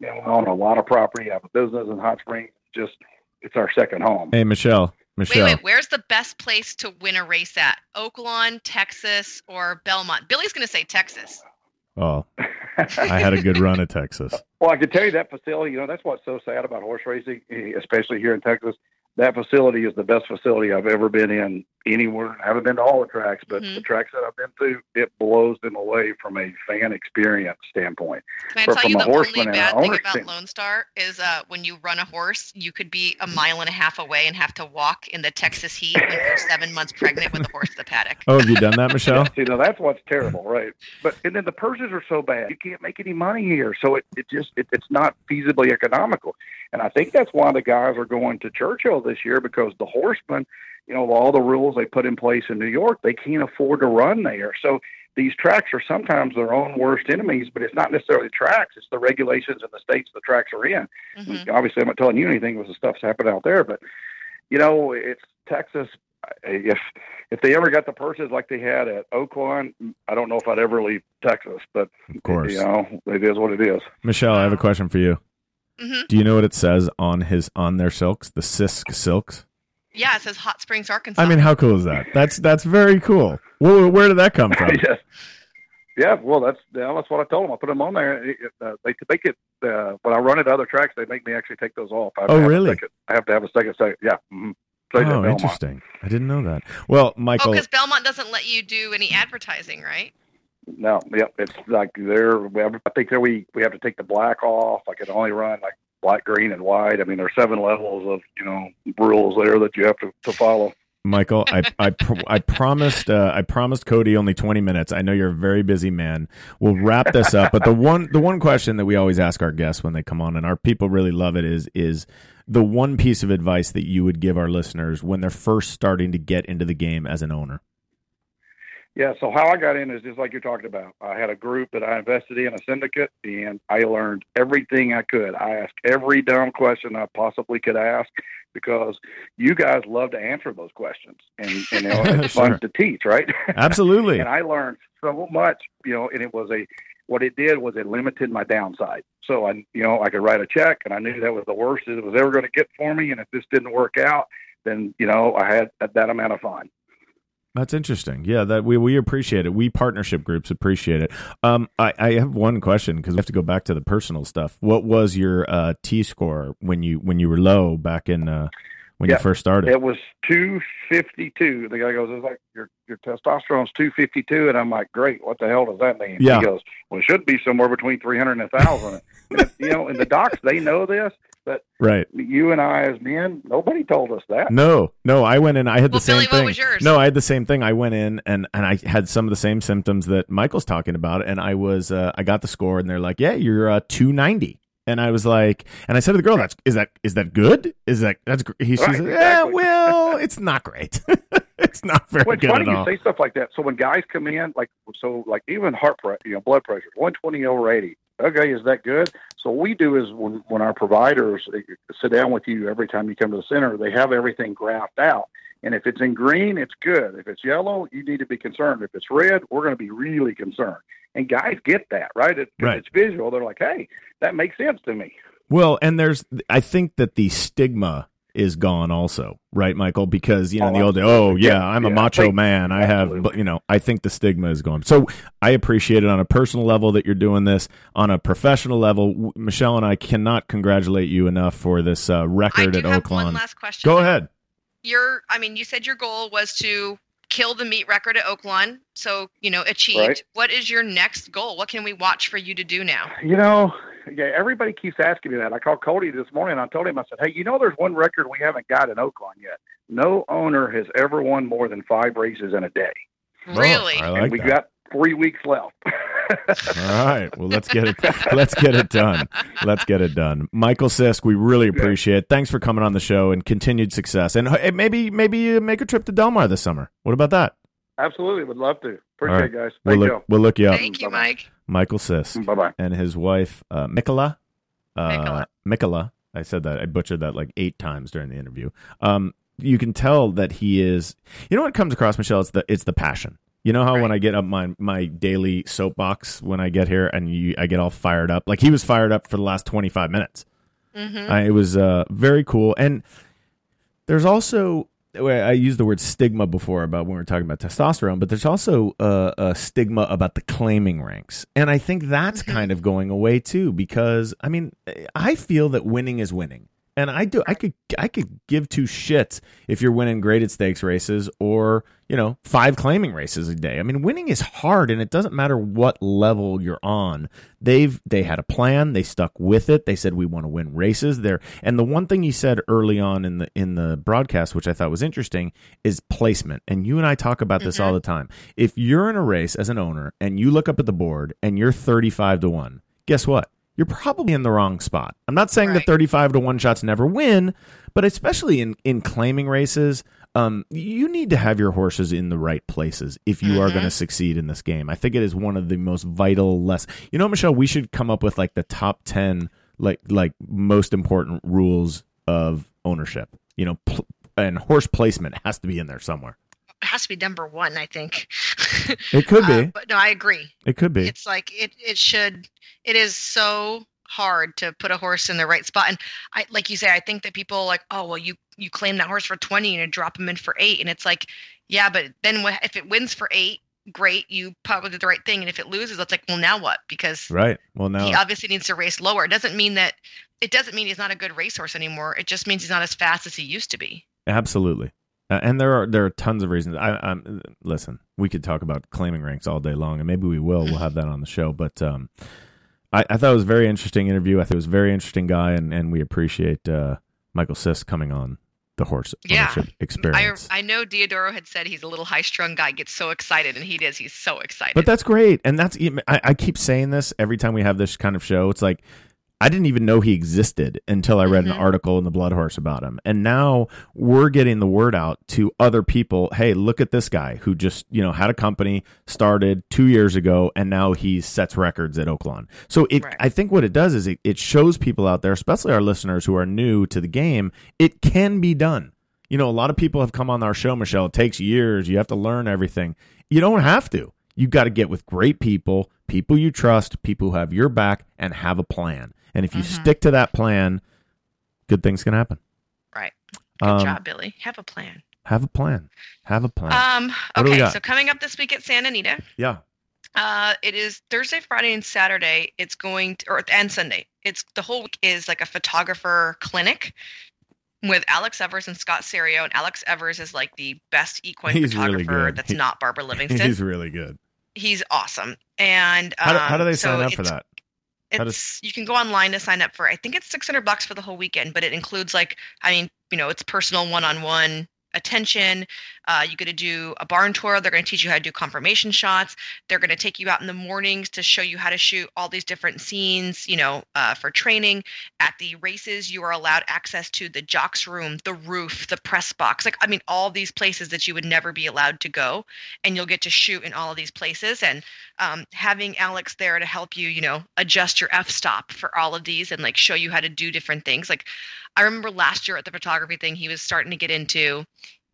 you know, I own a lot of property. I have a business in Hot Springs. Just it's our second home. Hey, Michelle. Wait, Michelle. wait. Where's the best place to win a race at? Oaklawn, Texas, or Belmont? Billy's going to say Texas. Oh, <laughs> I had a good run at Texas. Well, I can tell you that facility. You know, that's what's so sad about horse racing, eh, especially here in Texas. That facility is the best facility I've ever been in anywhere. I haven't been to all the tracks, but Mhm. the tracks that I've been to, it blows them away from a fan experience standpoint. Can I But tell from you the only horseman and bad an thing about stand- Lone Star is uh, when you run a horse, you could be a mile and a half away and have to walk in the Texas heat when you're seven <laughs> months pregnant with a horse in the paddock. Oh, have you done that, <laughs> Michelle? See, now that's what's terrible, right? But and then the purses are so bad, you can't make any money here, so it, it just it, it's not feasibly economical. And I think that's why the guys are going to Churchill this year because the horsemen, you know, all the rules they put in place in New York, they can't afford to run there. So these tracks are sometimes their own worst enemies, but it's not necessarily tracks; it's the regulations in the states the tracks are in. Mhm. Obviously, I'm not telling you anything because the stuff's happening out there, but you know, it's Texas. If if they ever got the purses like they had at Oaklawn, I don't know if I'd ever leave Texas. But Of course. you know, it is what it is. Michelle, I have a question for you. Mhm. Do you know what it says on his on their silks, the Sisk silks? Yeah, it says Hot Springs, Arkansas. I mean, how cool is that? That's that's very cool. Where, where did that come from? <laughs> yes. Yeah, well, that's yeah, that's what I told them. I put them on there. It, it, uh, they make it uh, when I run it other tracks. They make me actually take those off. I Oh, to have a really? I have to have a second. second yeah. Mm-hmm. Oh, interesting. I didn't know that. Well, oh, Michael, because Belmont doesn't let you do any advertising, right? No, yep, it's like have- I think that we we have to take the black off. I can only run like black, green, and white. I mean, there's seven levels of you know rules there that you have to, to follow. Michael, I I I promised uh, I promised Cody only 20 minutes. I know you're a very busy man. We'll wrap this up, but the one the one question that we always ask our guests when they come on and our people really love it is is the one piece of advice that you would give our listeners when they're first starting to get into the game as an owner. Yeah, so how I got in is just like you're talking about. I had a group that I invested in, a syndicate, and I learned everything I could. I asked every dumb question I possibly could ask because you guys love to answer those questions, and, and you know, it's Sure. fun to teach, right? Absolutely. <laughs> and I learned so much, you know, and it was a what it did was it limited my downside. So I, you know, I could write a check, and I knew that was the worst it was ever going to get for me. And if this didn't work out, then you know I had that amount of fun. That's interesting. Yeah, that we we appreciate it. We partnership groups appreciate it. Um, I, I have one question because we have to go back to the personal stuff. What was your uh, T score when you when you were low back in uh, when Yeah, you first started? It was two fifty two. The guy goes, "It's like your your testosterone's two fifty two," and I'm like, "Great, what the hell does that mean?" Yeah. He goes, "Well, it should be somewhere between three hundred and a thousand. <laughs> you know, and the docs they know this, but right. you and I as men, nobody told us that. No, no. I went in. I had the Well, same Billy, what thing. was yours? No, I had the same thing. I went in and and I had some of the same symptoms that Michael's talking about, and I was uh, I got the score, and they're like, "Yeah, you're uh, two ninety. And I was like, and I said to the girl, "That's is that is that good? Is that that's?" gr-" He, she Right, said, "Yeah, <laughs> well, it's not great. <laughs> it's not very Well, it's good funny at you all." say stuff like that. So when guys come in, like so, like even heart pressure, you know, blood pressure, one twenty over eighty. Okay, is that good? So what we do is when when our providers uh, sit down with you every time you come to the center, they have everything graphed out. And if it's in green, it's good. If it's yellow, you need to be concerned. If it's red, we're going to be really concerned. And guys get that, right? It, if Right. It's visual. They're like, hey, that makes sense to me. Well, and there's, I think that the stigma is gone also, right, Michael? Because you know Oh, the old day, oh yeah, Yeah, I'm a yeah, I macho think- man. I have, absolutely. but you know, I think the stigma is gone. So I appreciate it on a personal level that you're doing this. On a professional level, w- Michelle and I cannot congratulate you enough for this uh, record do at have Oaklawn. one last question. Go ahead. Your, I mean, you said your goal was to kill the meat record at Oaklawn, so you know achieved. Right. What is your next goal? What can we watch for you to do now? You know, yeah, everybody keeps asking me that. I called Cody this morning. and I told him, I said, "Hey, you know, there's one record we haven't got in Oaklawn yet. No owner has ever won more than five races in a day, Really? Oh, I and we that. got three weeks left." All right. Well, let's get it. <laughs> let's get it done. Let's get it done. Michael Sisk, we really appreciate it. Thanks for coming on the show and continued success. And hey, maybe maybe you make a trip to Del Mar this summer. What about that? Absolutely, would love to. All Appreciate right. it, guys. We'll Thank look. We'll look you up. Thank you, Bye-bye. Mike. Michael Sisk Bye bye. and his wife uh, Mikola. Uh, Mikola. Mikola. I said that. I butchered that like eight times during the interview. Um, you can tell that he is. You know what comes across, Michelle? It's the it's the passion. You know how when I get up my my daily soapbox when I get here and you I get all fired up. Like he was fired up for the last twenty five minutes. hmm I, it was uh, very cool. And there's also well, I used the word stigma before about when we were talking about testosterone, but there's also uh, a stigma about the claiming ranks, and I think that's Mhm. kind of going away too. Because I mean, I feel that winning is winning, and I do. I could I could give two shits if you're winning graded stakes races or you know five claiming races a day. I mean, winning is hard, and it doesn't matter what level you're on. They've they had a plan. They stuck with it. They said we want to win races there. And the one thing you said early on in the in the broadcast, which I thought was interesting, is placement. And you and I talk about this all mm-hmm. the time. If you're in a race as an owner and you look up at the board and you're 35 to one, guess what? You're probably in the wrong spot. I'm not saying that 35 to one shots never win, but especially in in claiming races, um, you need to have your horses in the right places if you are Mhm. going to succeed in this game. I think it is one of the most vital less. You know, Michelle, we should come up with like the top ten like like most important rules of ownership. You know, pl- and horse placement has to be in there somewhere. It has to be number one, I think. It could be. Uh, but no, I agree. it could be. It's like it. It should. It is so hard to put a horse in the right spot, and I like you say. I think that people are like, oh well, you you claim that horse for twenty and you drop him in for eight, and it's like, yeah, but then if it wins for eight, great, you probably did the right thing, and if it loses, it's like, well, now what? Because Right. Well, now he obviously needs to race lower. It doesn't mean that. It doesn't mean he's not a good racehorse anymore. It just means he's not as fast as he used to be. Absolutely. Uh, and there are there are tons of reasons. I, I'm listen. We could talk about claiming ranks all day long, and maybe we will. We'll have that on the show. But um, I, I thought it was a very interesting interview. I thought it was a very interesting guy, and, and we appreciate uh, Michael Sisk coming on the horse Yeah. ownership I experience. I know Diodoro had said he's a little high strung guy, gets so excited, and he does. He's so excited. But that's great, and that's I, I keep saying this every time we have this kind of show. It's like I didn't even know he existed until I read Mhm. an article in the Blood Horse about him, and now we're getting the word out to other people. Hey, look at this guy who just you know had a company started two years ago, and now he sets records at Oaklawn. So it, Right. I think what it does is it, it shows people out there, especially our listeners who are new to the game, it can be done. You know, a lot of people have come on our show, Michelle. It takes years. You have to learn everything. You don't have to. You got to get with great people, people you trust, people who have your back, and have a plan. And if you Mhm. stick to that plan, good things can happen. right. Good Um, job, Billy. Have a plan. Have a plan. Have a plan. Um. What do we Okay. So coming up this week at Santa Anita, yeah. uh, it is Thursday, Friday, and Saturday. It's going to, or and Sunday. It's the whole week is like a photographer clinic with Alex Evers and Scott Serio. And Alex Evers is like the best equine He's really photographer good. that's He- not Barbara <laughs> Livingston. He's He's, really good. He's awesome. And um, How, do, how do they so sign up for that? It's does- you can go online to sign up for. I think it's six hundred bucks for the whole weekend, but it includes like I mean, you know, it's personal one-on-one attention. Uh, you get to do a barn tour. They're going to teach you how to do conformation shots. They're going to take you out in the mornings to show you how to shoot all these different scenes. You know, uh, for training. At the races, you are allowed access to the jocks room, the roof, the press box. Like I mean, all these places that you would never be allowed to go, and you'll get to shoot in all of these places. And um, having Alex there to help you, you know, adjust your f stop for all of these and like show you how to do different things. Like I remember last year at the photography thing, he was starting to get into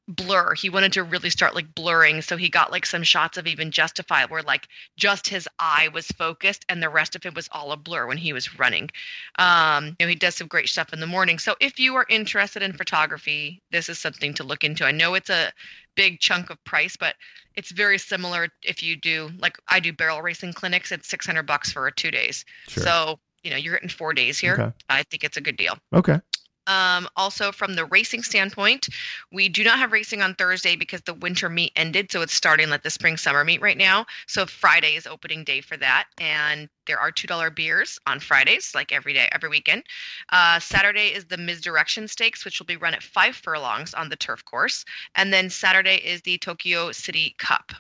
blur. He wanted to really start like blurring, so he got like some shots of even Justify where like just his eye was focused and the rest of it was all a blur when he was running. Um, you know, he does some great stuff in the morning. So if you are interested in photography, this is something to look into. I know it's a big chunk of price, but it's very similar if you do like I do barrel racing clinics. It's six hundred bucks for two days. Sure. So you know you're getting four days here. Okay. I think it's a good deal. Okay. Um, also, from the racing standpoint, we do not have racing on Thursday because the winter meet ended. So it's starting like the spring summer meet right now. So Friday is opening day for that. And there are $2 beers on Fridays, like every day, every weekend. Uh, Saturday is the Misdirection Stakes, which will be run at five furlongs on the turf course. And then Saturday is the Tokyo City Cup.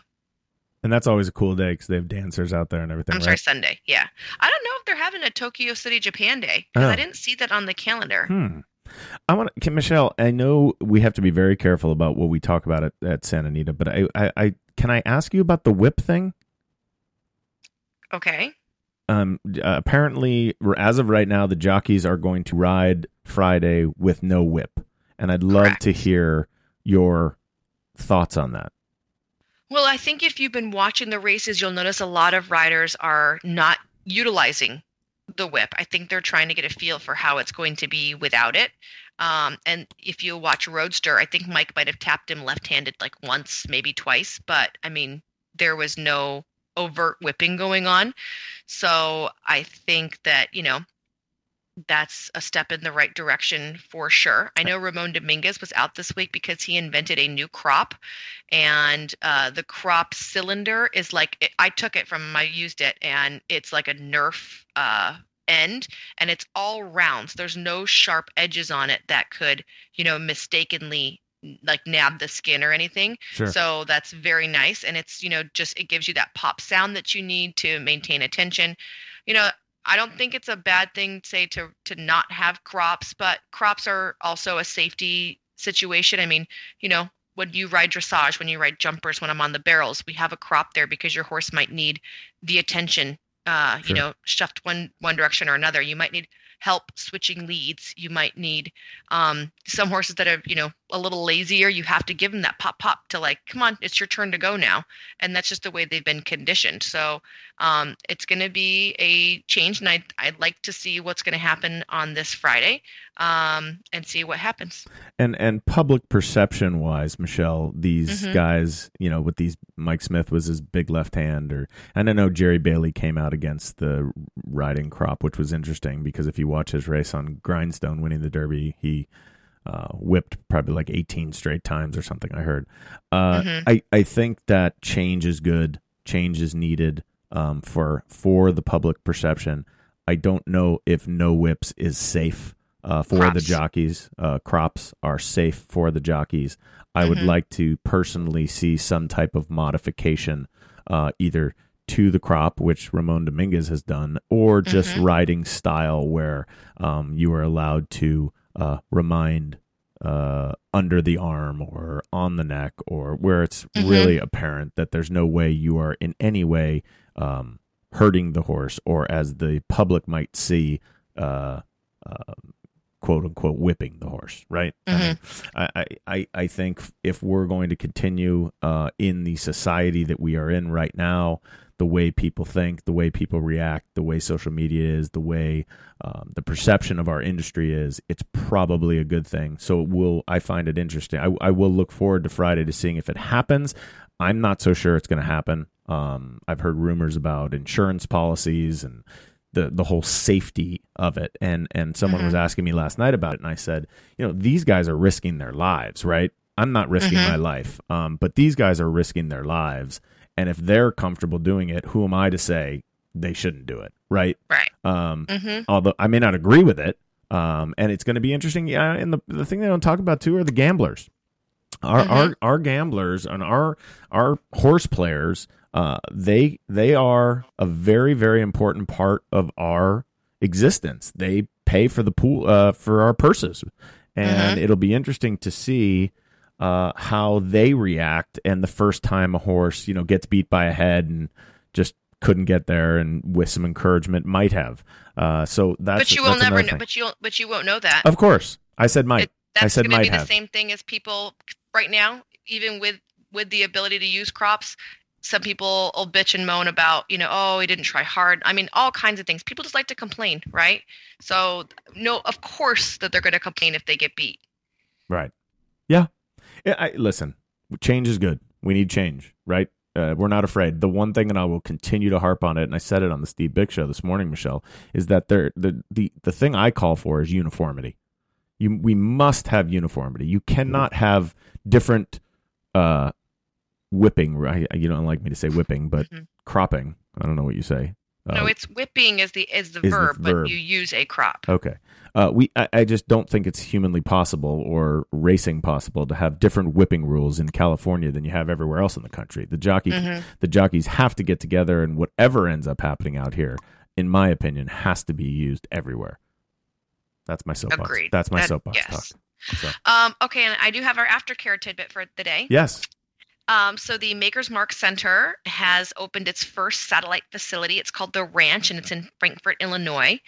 And that's always a cool day because they have dancers out there and everything. I'm right? sorry, Sunday. Yeah. I don't know if they're having a Tokyo City Japan Day because Oh. I didn't see that on the calendar. Hmm. I want to, Michelle. I know we have to be very careful about what we talk about at, at Santa Anita, but I, I, I, can I ask you about the whip thing? Okay. Um, uh, apparently, as of right now, the jockeys are going to ride Friday with no whip, and I'd love Correct. to hear your thoughts on that. Well, I think if you've been watching the races, you'll notice a lot of riders are not utilizing the whip. I think they're trying to get a feel for how it's going to be without it. Um, and if you watch Roadster, I think Mike might have tapped him left handed like once, maybe twice. But I mean, there was no overt whipping going on. So I think that, you know, that's a step in the right direction for sure. I know Ramon Dominguez was out this week because he invented a new crop, and uh, the crop cylinder is like I took it from I used it, and it's like a Nerf uh, end, and it's all rounds. There's no sharp edges on it that could, you know, mistakenly like nab the skin or anything. Sure. So that's very nice, and it's you know just it gives you that pop sound that you need to maintain attention. You know, I don't think it's a bad thing, say, to to not have crops, but crops are also a safety situation. I mean, you know, when you ride dressage, when you ride jumpers, when I'm on the barrels, we have a crop there because your horse might need the attention. Uh, Sure. you know, shoved one one direction or another. You might need help switching leads. You might need um, some horses that are, you know, a little lazier. You have to give them that pop pop to like, come on, it's your turn to go now, and that's just the way they've been conditioned. So um, it's going to be a change, and I'd, I'd like to see what's going to happen on this Friday um, and see what happens. And and public perception wise, Michelle, these Mhm. guys, you know, with these Mike Smith was his big left hand, or and I know Jerry Bailey came out against the riding crop, which was interesting because if you watch his race on Grindstone winning the Derby, he uh, whipped probably like 18 straight times or something. I heard. Uh, Mhm. I I think that change is good. Change is needed um, for for the public perception. I don't know if no whips is safe uh, for the jockeys. Uh, crops are safe for the jockeys. I would Mhm. like to personally see some type of modification, uh, either to the crop, which Ramon Dominguez has done, or just Mhm. riding style where um, you are allowed to uh, remind uh, under the arm or on the neck, or where it's Mhm. really apparent that there's no way you are in any way um, hurting the horse, or as the public might see, uh, uh, quote unquote, whipping the horse. Right? I, mean, I, I- I, I think if we're going to continue uh, in the society that we are in right now, the way people think, the way people react, the way social media is, the way um, the perception of our industry is, it's probably a good thing. So will I find it interesting. I, I will look forward to Friday to seeing if it happens. I'm not so sure it's going to happen. Um, I've heard rumors about insurance policies and the the whole safety of it. And and someone was asking me last night about it, and I said, you know, these guys are risking their lives, right? I'm not risking Mhm. my life, um, but these guys are risking their lives. And if they're comfortable doing it, who am I to say they shouldn't do it, right? Right. Um, hmm although I may not agree with it. Um, and it's going to be interesting. Yeah, and the the thing they don't talk about too are the gamblers. Our Mhm. our our gamblers and our our horse players. Uh, they they are a very very important part of our existence. They pay for the pool uh, for our purses, and it'll be interesting to see uh, how they react. And the first time a horse you know gets beat by a head and just couldn't get there, and with some encouragement might have. Uh, so that's But you will never know. But you, but you won't know that. Of course, I said might. It- that's said going to might be the same thing as people right now, even with with the ability to use crops. Some people will bitch and moan about, you know, oh, he didn't try hard. I mean, all kinds of things. People just like to complain, right? So, no, of course that they're going to complain if they get beat. Right. Yeah. Yeah I, listen, change is good. We need change, right? Uh, we're not afraid. The one thing, and I will continue to harp on it, and I said it on the Steve Big Show this morning, Michelle, is that there the the the thing I call for is uniformity. You we must have uniformity. You cannot have different uh, whipping. Right? You don't like me to say whipping, but Mhm. cropping. I don't know what you say. No, Uh, it's whipping is the is the is the verb, verb. but you use a crop. Okay. Uh, we I, I just don't think it's humanly possible or racing possible to have different whipping rules in California than you have everywhere else in the country. The jockey Mhm. the jockeys have to get together and whatever ends up happening out here, in my opinion, has to be used everywhere. That's my soapbox. Agreed. That's my That- soapbox yes. talk. So, Um, okay, and I do have our aftercare tidbit for the day. yes. Um, so the Maker's Mark Center has opened its first satellite facility. It's called the Ranch, and it's in Frankfort, Illinois.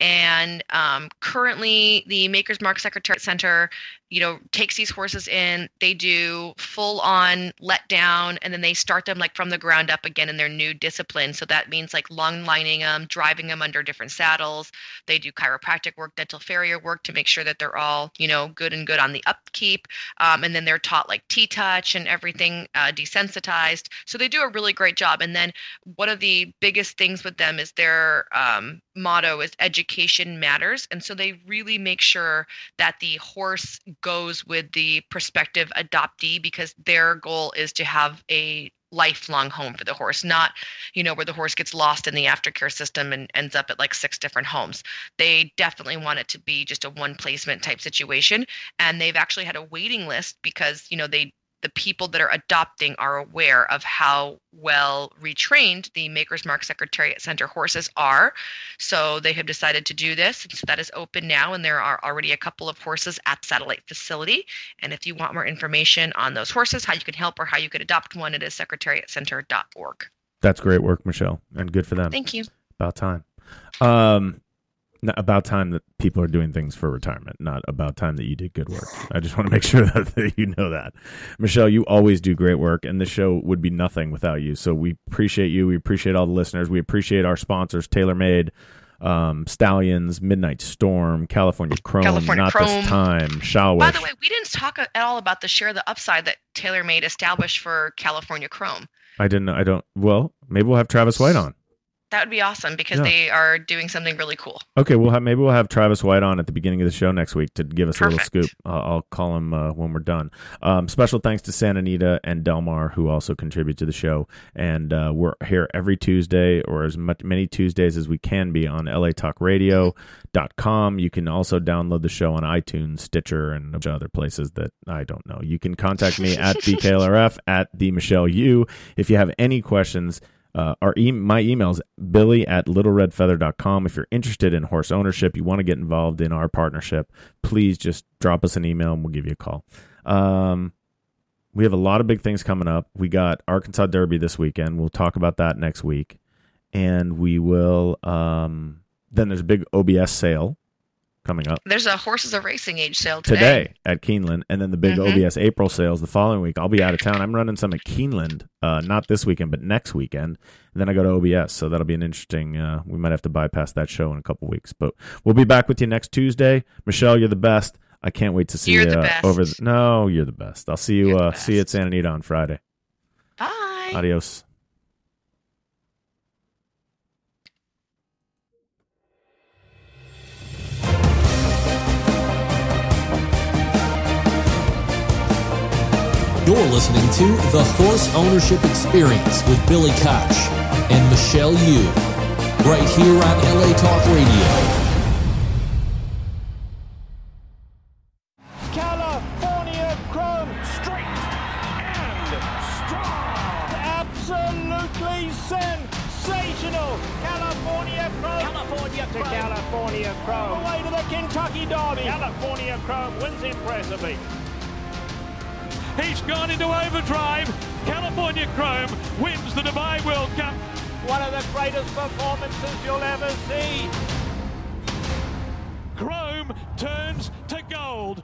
And um, currently, the Maker's Mark Secretariat Center, you know, takes these horses in. They do full-on let down, and then they start them like from the ground up again in their new discipline. So that means like long lining them, driving them under different saddles. They do chiropractic work, dental farrier work to make sure that they're all, you know, good and good on the upkeep um, and then they're taught like T-touch and everything uh, desensitized. So they do a really great job. And then one of the biggest things with them is their um, motto is education matters, and so they really make sure that the horse goes with the prospective adoptee because their goal is to have a lifelong home for the horse not you know where the horse gets lost in the aftercare system and ends up at like six different homes. They definitely want it to be just a one placement type situation. And they've actually had a waiting list because you know they the people that are adopting are aware of how well retrained the Maker's Mark Secretariat Center horses are. So they have decided to do this. And so that is open now, and there are already a couple of horses at satellite facility. And if you want more information on those horses, how you can help or how you could adopt one, it is secretariatcenter.org. That's great work, Michelle, and good for them. Thank you. About time. Um, about time that people are doing things for retirement, not about time that you did good work. I just want to make <laughs> sure that, that you know that. Michelle, you always do great work, and this show would be nothing without you. So we appreciate you. We appreciate all the listeners. We appreciate our sponsors, TaylorMade, um, Stallions, Midnight Storm, California Chrome, California Not Chrome. This Time, Shawish. By the way, we didn't talk at all about the share the upside that TaylorMade established for California Chrome. I didn't. Know I don't. Well, maybe we'll have Travis White on. That would be awesome because Yeah. they are doing something really cool. Okay, we'll have maybe we'll have Travis White on at the beginning of the show next week to give us a little scoop. Uh, I'll call him uh, when we're done. Um, special thanks to Santa Anita and Del Mar who also contribute to the show, and uh, we're here every Tuesday or as much many Tuesdays as we can be on LATalkRadio.com. You can also download the show on iTunes, Stitcher, and a bunch of other places that I don't know. You can contact me at <laughs> BKLRF at the Michelle Yu if you have any questions. Uh, our e- my email is billy at littleredfeather.com. If you're interested in horse ownership, you want to get involved in our partnership, please just drop us an email and we'll give you a call. Um, we have a lot of big things coming up. We got Arkansas Derby this weekend. We'll talk about that next week. And we will, um, then there's a big OBS sale coming up There's a horses of racing age sale today. today at Keeneland, and then the big Mhm. OBS April sales the following week. I'll be out of town. I'm running some at Keeneland, uh, not this weekend, but next weekend. And then I go to OBS, so that'll be an interesting. Uh, we might have to bypass that show in a couple weeks, but we'll be back with you next Tuesday. Michelle, you're the best. I can't wait to see You're you the uh, best. over. The, no, you're the best. I'll see you. Uh, see you at. Santa Anita on Friday. Bye. Adios. You're listening to The Horse Ownership Experience with Billy Koch and Michelle Yu, right here on LA Talk Radio. California Chrome straight and strong. Absolutely sensational. California Chrome. California Chrome. To California Chrome. Away to the Kentucky Derby. California Chrome wins impressively. He's gone into overdrive. California Chrome wins the Dubai World Cup. One of the greatest performances you'll ever see. Chrome turns to gold.